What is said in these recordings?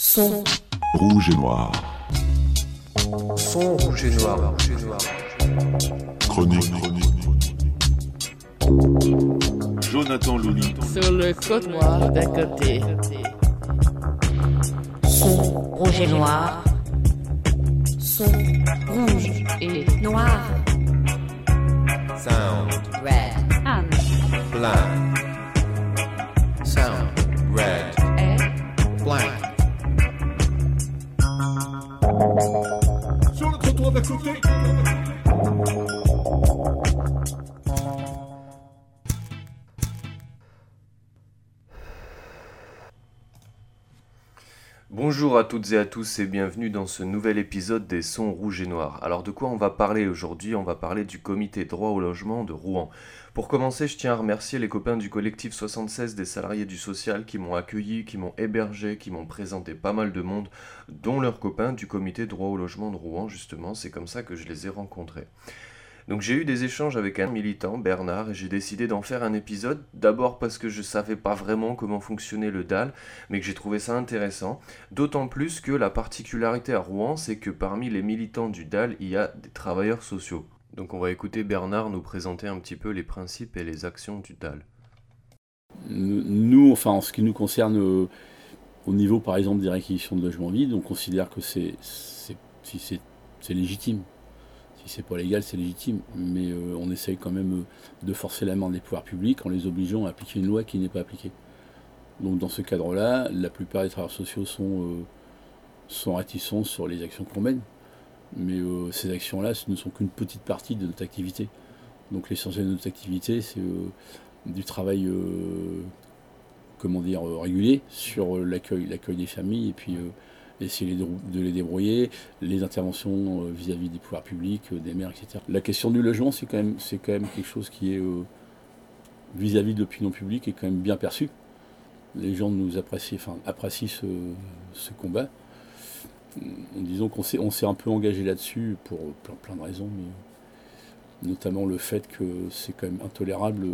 Son. Rouge et noir. Son rouge et noir. Chronique. Jonathan Louni. Sur le côte noir d'un côté. Son rouge et noir. Son rouge et noir. Sound. Red. Anne. Blank. Le Bonjour à toutes et à tous et bienvenue dans ce nouvel épisode des Sons Rouges et Noirs. Alors de quoi on va parler aujourd'hui? On va parler du comité droit au logement de Rouen. Pour commencer, je tiens à remercier les copains du collectif 76 des salariés du social qui m'ont accueilli, qui m'ont hébergé, qui m'ont présenté pas mal de monde, dont leurs copains du comité droit au logement de Rouen justement, c'est comme ça que je les ai rencontrés. Donc j'ai eu des échanges avec un militant, Bernard, et j'ai décidé d'en faire un épisode, d'abord parce que je savais pas vraiment comment fonctionnait le DAL, mais que j'ai trouvé ça intéressant, d'autant plus que la particularité à Rouen, c'est que parmi les militants du DAL, il y a des travailleurs sociaux. Donc on va écouter Bernard nous présenter un petit peu les principes et les actions du DAL. Nous, enfin, en ce qui nous concerne, euh, au niveau par exemple des réquisitions de logements vides, on considère que c'est légitime. Si c'est pas légal, c'est légitime. Mais euh, on essaye quand même euh, de forcer la main des pouvoirs publics en les obligeant à appliquer une loi qui n'est pas appliquée. Donc dans ce cadre-là, la plupart des travailleurs sociaux sont, euh, sont réticents sur les actions qu'on mène. Mais ces actions-là ce ne sont qu'une petite partie de notre activité. Donc l'essentiel de notre activité, c'est du travail comment dire, régulier sur l'accueil, l'accueil des familles et puis essayer de, les débrouiller, les interventions euh, vis-à-vis des pouvoirs publics, euh, des maires, etc. La question du logement, c'est quand même, quand même quelque chose qui est euh, vis-à-vis de l'opinion publique est quand même bien perçu. Les gens nous apprécient, enfin, apprécient ce, combat. En disant qu'on s'est, on s'est un peu engagé là-dessus pour plein, plein de raisons, mais notamment le fait que c'est quand même intolérable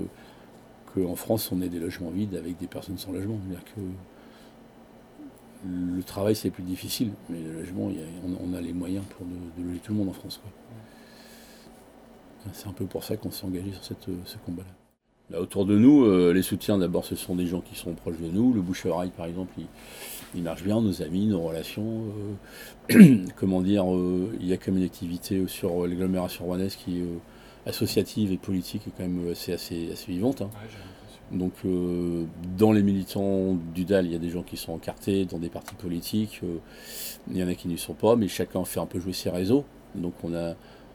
qu'en France on ait des logements vides avec des personnes sans logement. Que le travail c'est plus difficile, mais le logement, il y a- on, on a les moyens pour de, de loger tout le monde en France. quoi. C'est un peu pour ça qu'on s'est engagé sur cette, euh, ce combat-là. Là, autour de nous, euh, les soutiens d'abord ce sont des gens qui sont proches de nous. Le bouche à par exemple, il, il marche bien, nos amis, nos relations. euh, comment dire, euh, il y a quand même une activité sur l'agglomération rouennaise qui est euh, associative et politique et quand même assez, assez, assez vivante. hein. Donc euh, dans les militants du DAL, il y a des gens qui sont encartés dans des partis politiques, euh, il y en a qui n'y sont pas, mais chacun fait un peu jouer ses réseaux. Donc on a,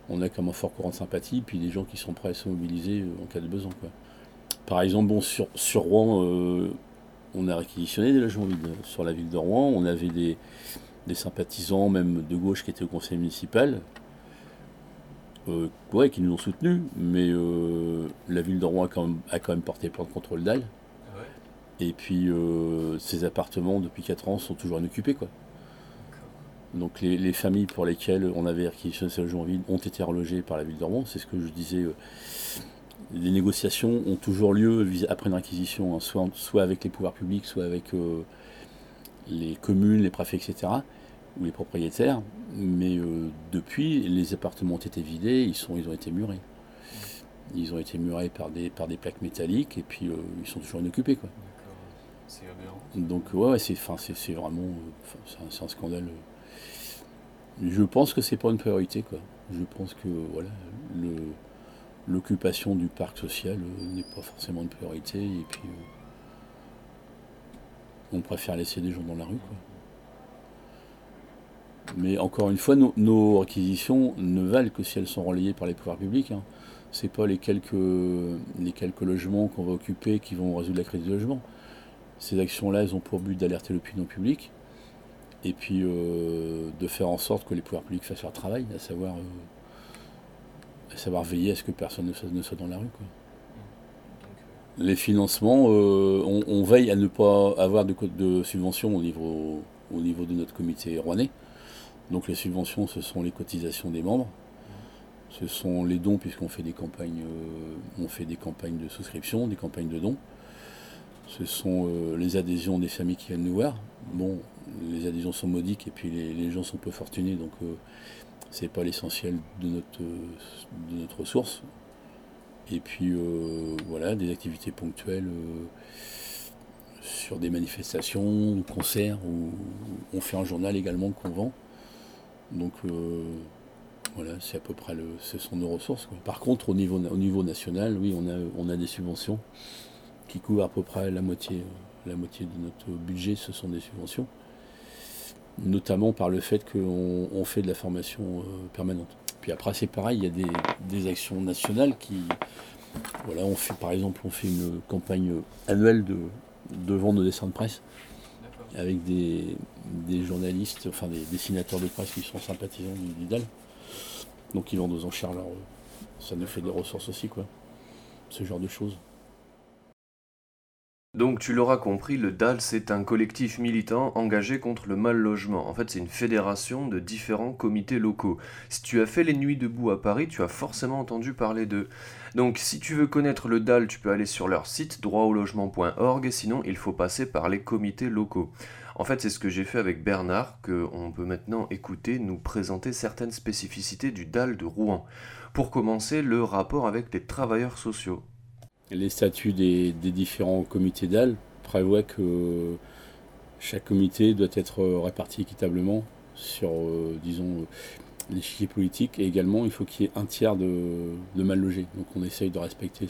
on a comme un fort courant de sympathie, puis des gens qui sont prêts à se mobiliser euh, en cas de besoin. Quoi. Par exemple, bon, sur, sur Rouen, on a réquisitionné des logements vides sur la ville de Rouen, on avait des, des sympathisants, même de gauche, qui étaient au conseil municipal, ouais, qui nous ont soutenus, mais euh, la ville de Rouen a quand même, a quand même porté plainte contre le DAL. Et puis euh, ces appartements, depuis 4 ans, sont toujours inoccupés. Quoi. Donc les, les familles pour lesquelles on avait réquisitionné ces logements vides ont été relogées par la ville de Rouen. C'est ce que je disais. euh, les négociations ont toujours lieu après une réquisition, hein, soit, soit avec les pouvoirs publics, soit avec euh, les communes, les préfets, etc., ou les propriétaires. Mais euh, depuis, les appartements ont été vidés, ils, sont, ils ont été murés. Ils ont été murés par des, par des plaques métalliques et puis euh, ils sont toujours inoccupés. Quoi. C'est aberrant. Donc ouais, ouais, c'est, vraiment euh, c'est, un, scandale. Je pense que c'est pas une priorité. Quoi. Je pense que voilà, le, l'occupation du parc social euh, n'est pas forcément une priorité et puis on préfère laisser des gens dans la rue. Quoi. Mais encore une fois, nos, nos réquisitions ne valent que si elles sont relayées par les pouvoirs publics. Hein. C'est pas les quelques, les quelques logements qu'on va occuper qui vont résoudre la crise du logement. Ces actions-là, elles ont pour but d'alerter l'opinion publique et puis euh, de faire en sorte que les pouvoirs publics fassent leur travail, à savoir, euh, savoir veiller à ce que personne ne soit, dans la rue. Les financements, euh, on, veille à ne pas avoir de, de subventions au niveau, au niveau de notre comité rouennais. Donc les subventions, ce sont les cotisations des membres, ce sont les dons puisqu'on fait des campagnes, euh, de souscription, des campagnes de dons. ce sont euh, les adhésions des familles qui viennent nous voir. Bon, les adhésions sont modiques et puis les, gens sont peu fortunés, donc euh, c'est pas l'essentiel de notre, de notre ressource. Et puis euh, voilà, des activités ponctuelles sur des manifestations, concerts, où on fait un journal également qu'on vend. Donc euh, voilà, c'est à peu près le, ce sont nos ressources. Par contre, au niveau, au niveau national, oui, on a, on a des subventions qui couvrent à peu près la moitié, la moitié de notre budget, ce sont des subventions. Notamment par le fait qu'on on fait de la formation euh, permanente. Puis après, c'est pareil, il y a des, des actions nationales qui. Voilà, on fait par exemple, on fait une campagne annuelle de, de vente de dessins de presse avec des, journalistes, enfin des dessinateurs de presse qui sont sympathisants du Didal. Donc ils vendent aux enchères leur. Ça nous fait des ressources aussi, quoi. Ce genre de choses. Donc tu l'auras compris, le DAL c'est un collectif militant engagé contre le mal logement. En fait c'est une fédération de différents comités locaux. Si tu as fait les nuits debout à Paris, tu as forcément entendu parler d'eux. Donc si tu veux connaître le DAL, tu peux aller sur leur site droitaulogement.org, sinon il faut passer par les comités locaux. En fait c'est ce que j'ai fait avec Bernard, que on peut maintenant écouter nous présenter certaines spécificités du DAL de Rouen. Pour commencer, le rapport avec les travailleurs sociaux. Les statuts des, différents comités d'AL prévoient que chaque comité doit être réparti équitablement sur, euh, disons, l'échiquier politique et également il faut qu'il y ait un tiers de, mal logés. Donc on essaye de respecter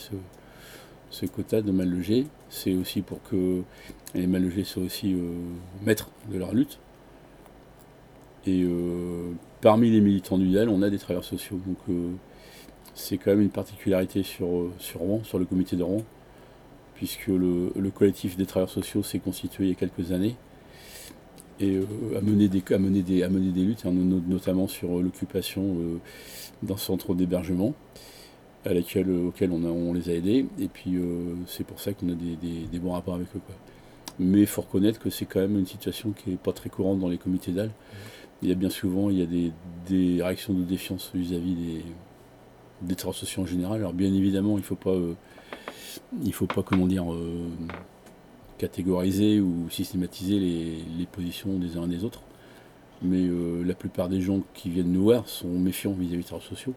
ce, quota de mal logés. C'est aussi pour que les mal logés soient aussi euh, maîtres de leur lutte. Et euh, parmi les militants du DAL, on a des travailleurs sociaux. Donc c'est quand même une particularité sur, euh, sur Rouen, sur le comité de Rouen, puisque le, le collectif des travailleurs sociaux s'est constitué il y a quelques années et euh, a, mené des, a, mené des, a mené des luttes, hein, no- notamment sur euh, l'occupation euh, d'un centre d'hébergement à laquelle, auquel on, a- on les a aidés. Et puis euh, c'est pour ça qu'on a des, des- des bons rapports avec eux. Quoi. Mais il faut reconnaître que c'est quand même une situation qui n'est pas très courante dans les comités d'AL. Il y a bien souvent il y a des, des réactions de défiance vis-à-vis des, des travailleurs sociaux en général. Alors bien évidemment, il ne faut pas, euh, faut pas comment dire, euh, catégoriser ou systématiser les, positions des uns et des autres. Mais euh, la plupart des gens qui viennent nous voir sont méfiants vis-à-vis des travailleurs sociaux.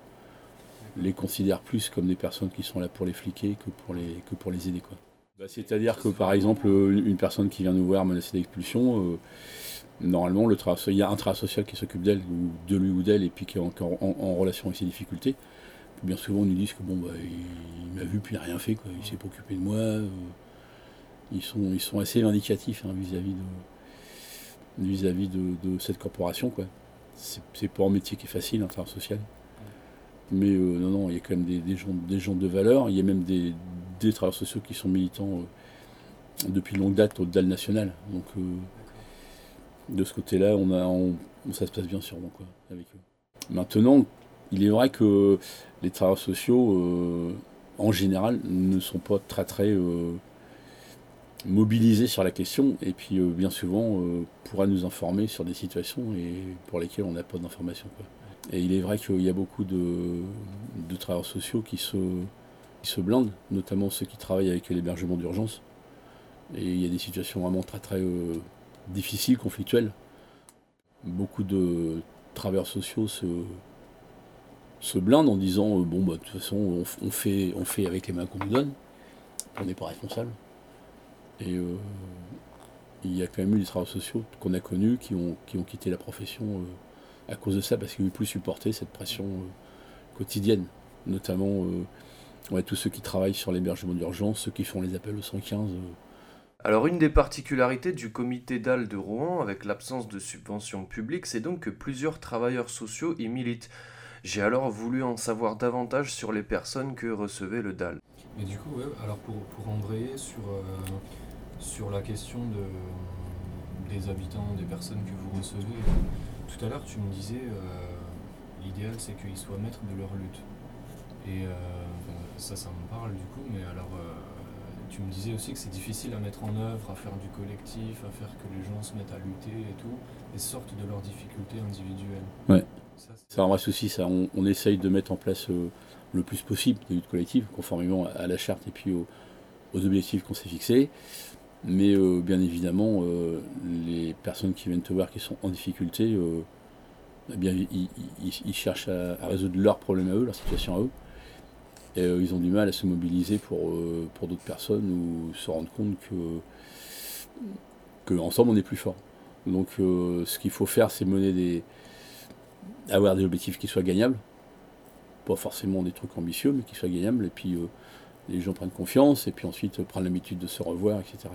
Les considèrent plus comme des personnes qui sont là pour les fliquer que pour les, que pour les aider. Bah, C'est-à-dire que par exemple, une personne qui vient nous voir menacée d'expulsion, normalement, le il y a un travail social qui s'occupe d'elle, ou de lui ou d'elle, et puis qui est encore en, en relation avec ses difficultés. Bien souvent, on nous dit que bon, bah, il, il m'a vu puis il n'a rien fait, quoi. il s'est pas occupé de moi. euh, ils, sont, ils sont assez vindicatifs hein, vis-à-vis de, vis-à-vis de, de cette corporation. quoi. C'est c'est pas un métier qui est facile, un travail social. Mais euh, non, non, il y a quand même des, des gens, des gens de valeur. Il y a même des, des travailleurs sociaux qui sont militants euh, depuis longue date au DAL national. Donc euh, de ce côté-là, on a, on- ça se passe bien sûrement quoi, avec eux. Maintenant, il est vrai que les travailleurs sociaux, euh, en général, ne sont pas très très euh, mobilisés sur la question et puis euh, bien souvent pourra nous informer sur des situations et pour lesquelles on n'a pas d'informations. Et il est vrai qu'il y a beaucoup de, travailleurs sociaux qui se, qui se blindent, notamment ceux qui travaillent avec l'hébergement d'urgence. Et il y a des situations vraiment très très difficiles, conflictuelles. Beaucoup de travailleurs sociaux se, se blindent en disant euh, bon bah de toute façon on, fait on fait avec les mains qu'on nous donne, on n'est pas responsable. Et euh, il y a quand même eu des travailleurs sociaux qu'on a connus qui ont, qui ont quitté la profession euh, à cause de ça parce qu'ils ne plus supporter cette pression quotidienne, notamment tous ceux qui travaillent sur l'hébergement d'urgence, ceux qui font les appels au 115. euh, Alors une des particularités du comité DAL de Rouen, avec l'absence de subventions publiques, c'est donc que plusieurs travailleurs sociaux y militent. J'ai alors voulu en savoir davantage sur les personnes que recevait le DAL. Et du coup, ouais, alors pour, pour embrayer sur, euh, sur la question de, des habitants, des personnes que vous recevez, tout à l'heure tu me disais euh, l'idéal c'est qu'ils soient maîtres de leur lutte. Et euh, ça, ça me parle du coup, mais alors euh, tu me disais aussi que c'est difficile à mettre en œuvre, à faire du collectif, à faire que les gens se mettent à lutter et tout, et sortent de leurs difficultés individuelles. Ouais. Ça, c'est- un souci, ça. On, essaye de mettre en place euh, le plus possible des luttes collectives, conformément à, la charte et puis au, aux objectifs qu'on s'est fixés. Mais euh, bien évidemment, euh, les personnes qui viennent te voir qui sont en difficulté, eh bien, ils, cherchent à, résoudre leurs problèmes à eux, leur situation à eux. Et ils ont du mal à se mobiliser pour, pour d'autres personnes ou se rendre compte que, que ensemble on est plus fort. Donc ce qu'il faut faire, c'est mener des. Avoir des objectifs qui soient gagnables. Pas forcément des trucs ambitieux, mais qui soient gagnables. Et puis euh, les gens prennent confiance, et puis ensuite euh, prennent l'habitude de se revoir, etc.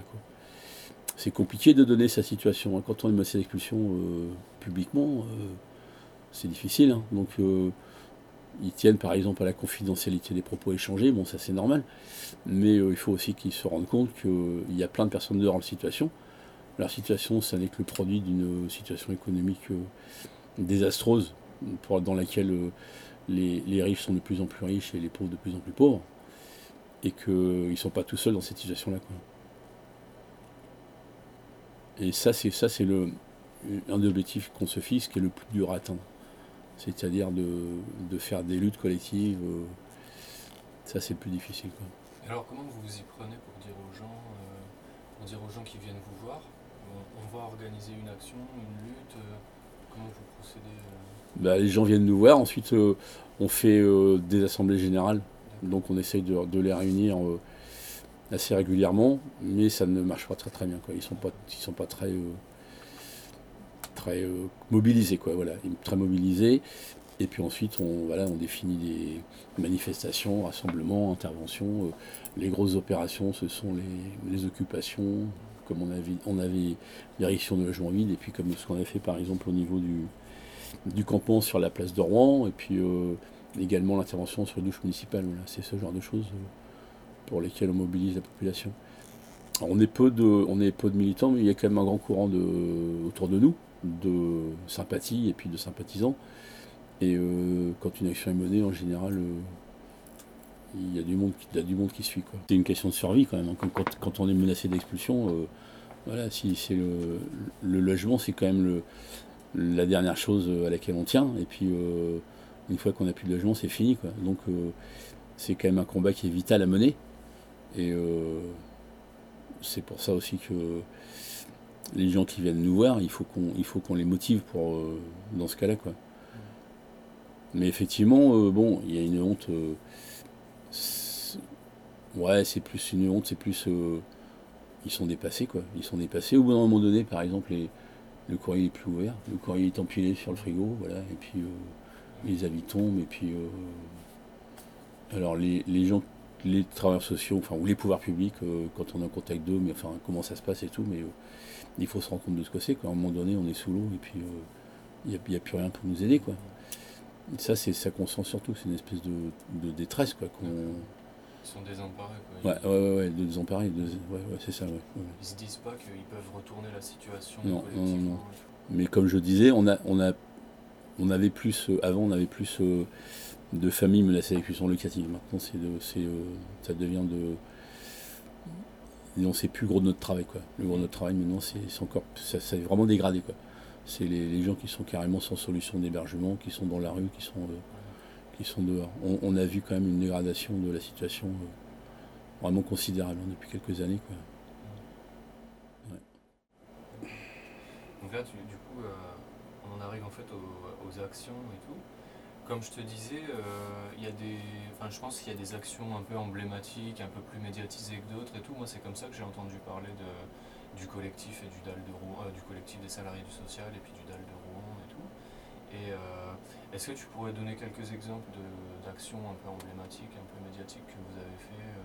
C'est compliqué de donner sa situation. hein. Quand on est menacé d'expulsion euh, publiquement, euh, c'est difficile. hein. Donc ils tiennent par exemple à la confidentialité des propos échangés, bon ça c'est normal. Mais il faut aussi qu'ils se rendent compte qu'il y a plein de personnes dehors en situation. Leur situation, ça n'est que le produit d'une situation économique désastreuse, dans laquelle euh, les, les riches sont de plus en plus riches et les pauvres de plus en plus pauvres, et qu'ils ne sont pas tout seuls dans cette situation-là. Et ça, c'est ça, c'est le un des objectifs qu'on se fixe qui est le plus dur à atteindre. C'est-à-dire de, faire des luttes collectives. euh, ça, c'est le plus difficile. Alors comment vous vous y prenez pour dire aux gens, euh, qui viennent vous voir, on, va organiser une action, une lutte, euh, comment vous procédez euh, Bah, les gens viennent nous voir. Ensuite, euh, on fait euh, des assemblées générales. Donc, on essaye de, de les réunir assez régulièrement, mais ça ne marche pas très très bien. Quoi. Ils sont pas, ils sont pas très, euh, très euh, mobilisés. Quoi. Voilà, très mobilisés. Et puis ensuite, on, voilà, on définit des manifestations, rassemblements, interventions. Euh, les grosses opérations, ce sont les, les occupations, comme on avait, on avait l'érection de logements vides, et puis comme ce qu'on a fait par exemple au niveau du, campement sur la place de Rouen, et puis euh, également l'intervention sur les douches municipales. C'est ce genre de choses euh, pour lesquelles on mobilise la population. On, est peu de, militants, mais il y a quand même un grand courant autour de nous, de sympathie et puis de sympathisants. Et euh, quand une action est menée, en général, il y a du monde qui, du monde qui suit. C'est une question de survie quand même. hein. Quand, quand- on est menacé d'expulsion, euh, voilà, si c'est le, logement, c'est quand même la dernière chose à laquelle on tient. Et puis, euh, une fois qu'on n'a plus de logement, c'est fini. Quoi. Donc, euh, c'est quand même un combat qui est vital à mener. Et c'est pour ça aussi que les gens qui viennent nous voir, il faut qu'on, il faut qu'on les motive pour, dans ce cas-là. Mais effectivement, bon, il y a une honte. Ouais, c'est plus une honte, c'est plus. euh, ils sont dépassés, quoi. Ils sont dépassés. Au bout d'un moment donné, par exemple, le courrier est plus ouvert, le courrier est empilé sur le frigo, voilà, et puis euh, les avis tombent, et puis. euh, alors, les, les gens, les travailleurs sociaux, enfin, ou les pouvoirs publics, quand on est en contact d'eux, mais enfin, comment ça se passe et tout, mais il faut se rendre compte de ce que c'est, quoi. À un moment donné, on est sous l'eau, et puis il n'y a, a plus rien pour nous aider, quoi. Ça, c'est ça qu'on sent surtout, c'est une espèce de, de détresse, quoi, qu'on. Ils sont désemparés. Quoi. Ouais, Ils, ouais, ouais, ouais, de désemparer, de- ouais, ouais, c'est ça, ouais, ouais. ils se disent pas qu'ils peuvent retourner la situation Non, non, non. Mais comme je disais, on a, on a, on avait plus, euh, avant, on avait plus euh, de familles menacées d'expulsion locative. Maintenant, c'est, de- c'est, euh, ça devient de, non, c'est plus le gros de notre travail, quoi. Le gros de notre travail, maintenant, c'est, c'est encore, ça, ça est vraiment dégradé, quoi. C'est les, les gens qui sont carrément sans solution d'hébergement, qui sont dans la rue, qui sont, euh, qui sont dehors. On, on a vu quand même une dégradation de la situation euh, vraiment considérable hein, depuis quelques années, quoi. Donc là, tu- du coup, euh, on en arrive en fait aux, aux actions et tout. Comme je te disais, euh, il y a des, enfin, je pense qu'il y a des actions un peu emblématiques, un peu plus médiatisées que d'autres et tout. Moi, c'est comme ça que j'ai entendu parler de, du collectif et du DAL de Rouen, euh, du collectif des salariés du social et puis du DAL de Rouen et tout. Et euh, est-ce que tu pourrais donner quelques exemples d'actions un peu emblématiques, un peu médiatiques que vous avez fait euh,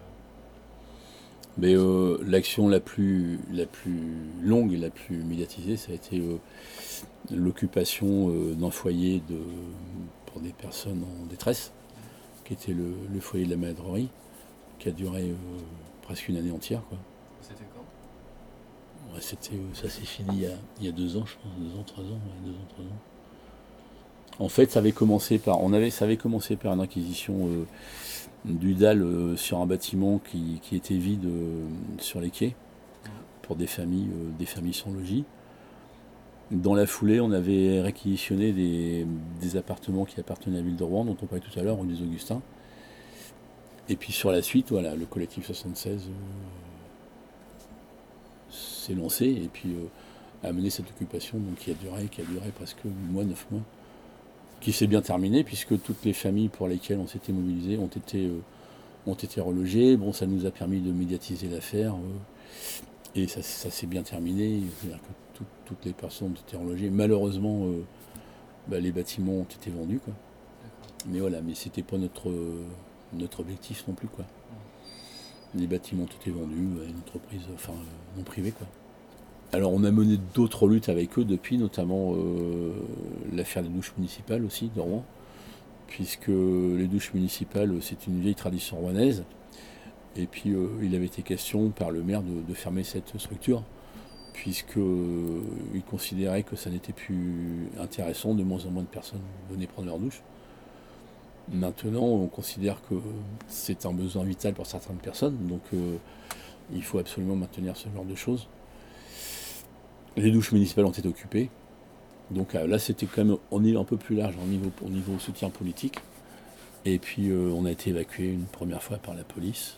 Mais euh, l'action la plus, la plus longue et la plus médiatisée, ça a été euh, l'occupation euh, d'un foyer de, pour des personnes en détresse, qui était le, le foyer de la maladrerie, qui a duré presque une année entière. C'était quand? Euh, ça s'est fini il y, a, deux ans, je pense, deux ans, trois ans. En fait, ça avait commencé par, on avait, commencé par une acquisition euh, du DAL euh, sur un bâtiment qui, était vide sur les quais pour des familles, des familles sans logis. Dans la foulée, on avait réquisitionné des, appartements qui appartenaient à la ville de Rouen, dont on parlait tout à l'heure, rue des Augustins. Et puis sur la suite, voilà, le collectif 76 euh, s'est lancé et puis euh, a mené cette occupation donc, qui a duré, qui a duré presque 8 mois, 9 mois, qui s'est bien terminée puisque toutes les familles pour lesquelles on s'était mobilisé ont été, euh, ont été relogées. Bon, ça nous a permis de médiatiser l'affaire euh, et ça, ça s'est bien terminé. C'est-à-dire que tout- toutes les personnes ont été relogées. Malheureusement, bah, les bâtiments ont été vendus. Quoi. Mais voilà, mais c'était pas notre, notre objectif non plus. Quoi. Les bâtiments ont été vendus à une entreprise enfin, euh, non privée. Alors on a mené d'autres luttes avec eux depuis, notamment euh, l'affaire des douches municipales aussi de Rouen, puisque les douches municipales c'est une vieille tradition rouennaise. Et puis euh, il avait été question par le maire de, fermer cette structure, puisque euh, il considérait que ça n'était plus intéressant, de moins en moins de personnes venaient prendre leur douche. Maintenant, on considère que c'est un besoin vital pour certaines personnes, donc euh, il faut absolument maintenir ce genre de choses. Les douches municipales ont été occupées, donc euh, là c'était quand même on est un peu plus large au niveau, au niveau soutien politique. Et puis euh, on a été évacué une première fois par la police,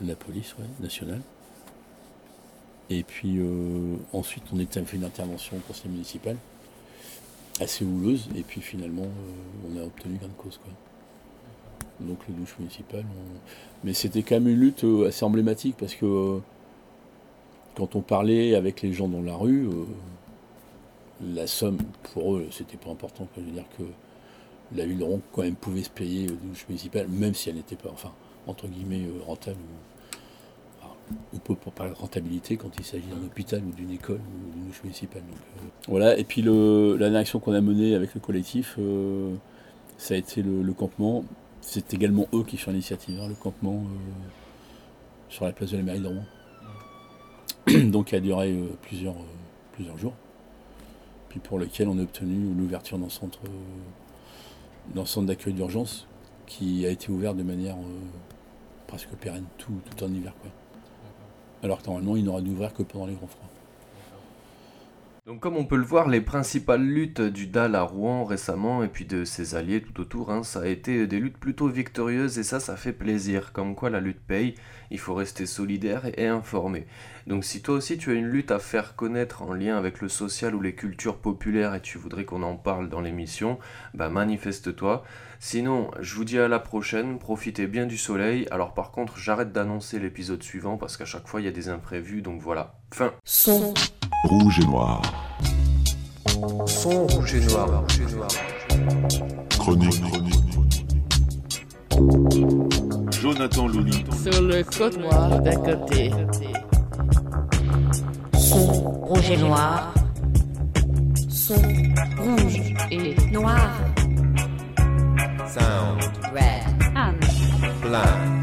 la police nationale. Et puis ensuite on a fait une intervention au conseil municipal assez houleuse, et puis finalement euh, on a obtenu gain de cause. Quoi. Donc les douches municipales. Mais c'était quand même une lutte euh, assez emblématique parce que euh, quand on parlait avec les gens dans la rue, la somme pour eux c'était pas important. quoi. Je veux dire que la ville de Rouen quand même pouvait se payer des douches municipales, même si elle n'était pas, enfin, entre guillemets, rentable. ou- On peut pas parler de rentabilité quand il s'agit d'un hôpital ou d'une école ou municipale. Donc, euh, voilà, et puis le, la direction qu'on a menée avec le collectif, euh, ça a été le, le campement. C'est également eux qui font l'initiative, hein, le campement euh, sur la place de la mairie de Rouen. Donc, qui a duré euh, plusieurs, euh, plusieurs jours. Puis pour lequel on a obtenu l'ouverture d'un centre, euh, d'un centre d'accueil d'urgence qui a été ouvert de manière euh, presque pérenne tout, tout en hiver. Quoi. Alors que normalement, il n'aura d'ouvrir que pendant les grands froids. Donc comme on peut le voir, les principales luttes du DAL à Rouen récemment et puis de ses alliés tout autour, hein, ça a été des luttes plutôt victorieuses et ça, ça fait plaisir. Comme quoi la lutte paye, il faut rester solidaire et informé. Donc si toi aussi tu as une lutte à faire connaître en lien avec le social ou les cultures populaires et tu voudrais qu'on en parle dans l'émission, bah manifeste-toi. Sinon, je vous dis à la prochaine, profitez bien du soleil. Alors par contre, j'arrête d'annoncer l'épisode suivant parce qu'à chaque fois il y a des imprévus, donc voilà. Fin. Rouge et noir. Son rouge et noir. Rouge et noir. Chronique. Jonathan Louny. Sur le côte noir d'un côté. Son. Rouge et noir. Son. Rouge. Et Noir. Sound. Red. Anne. Black.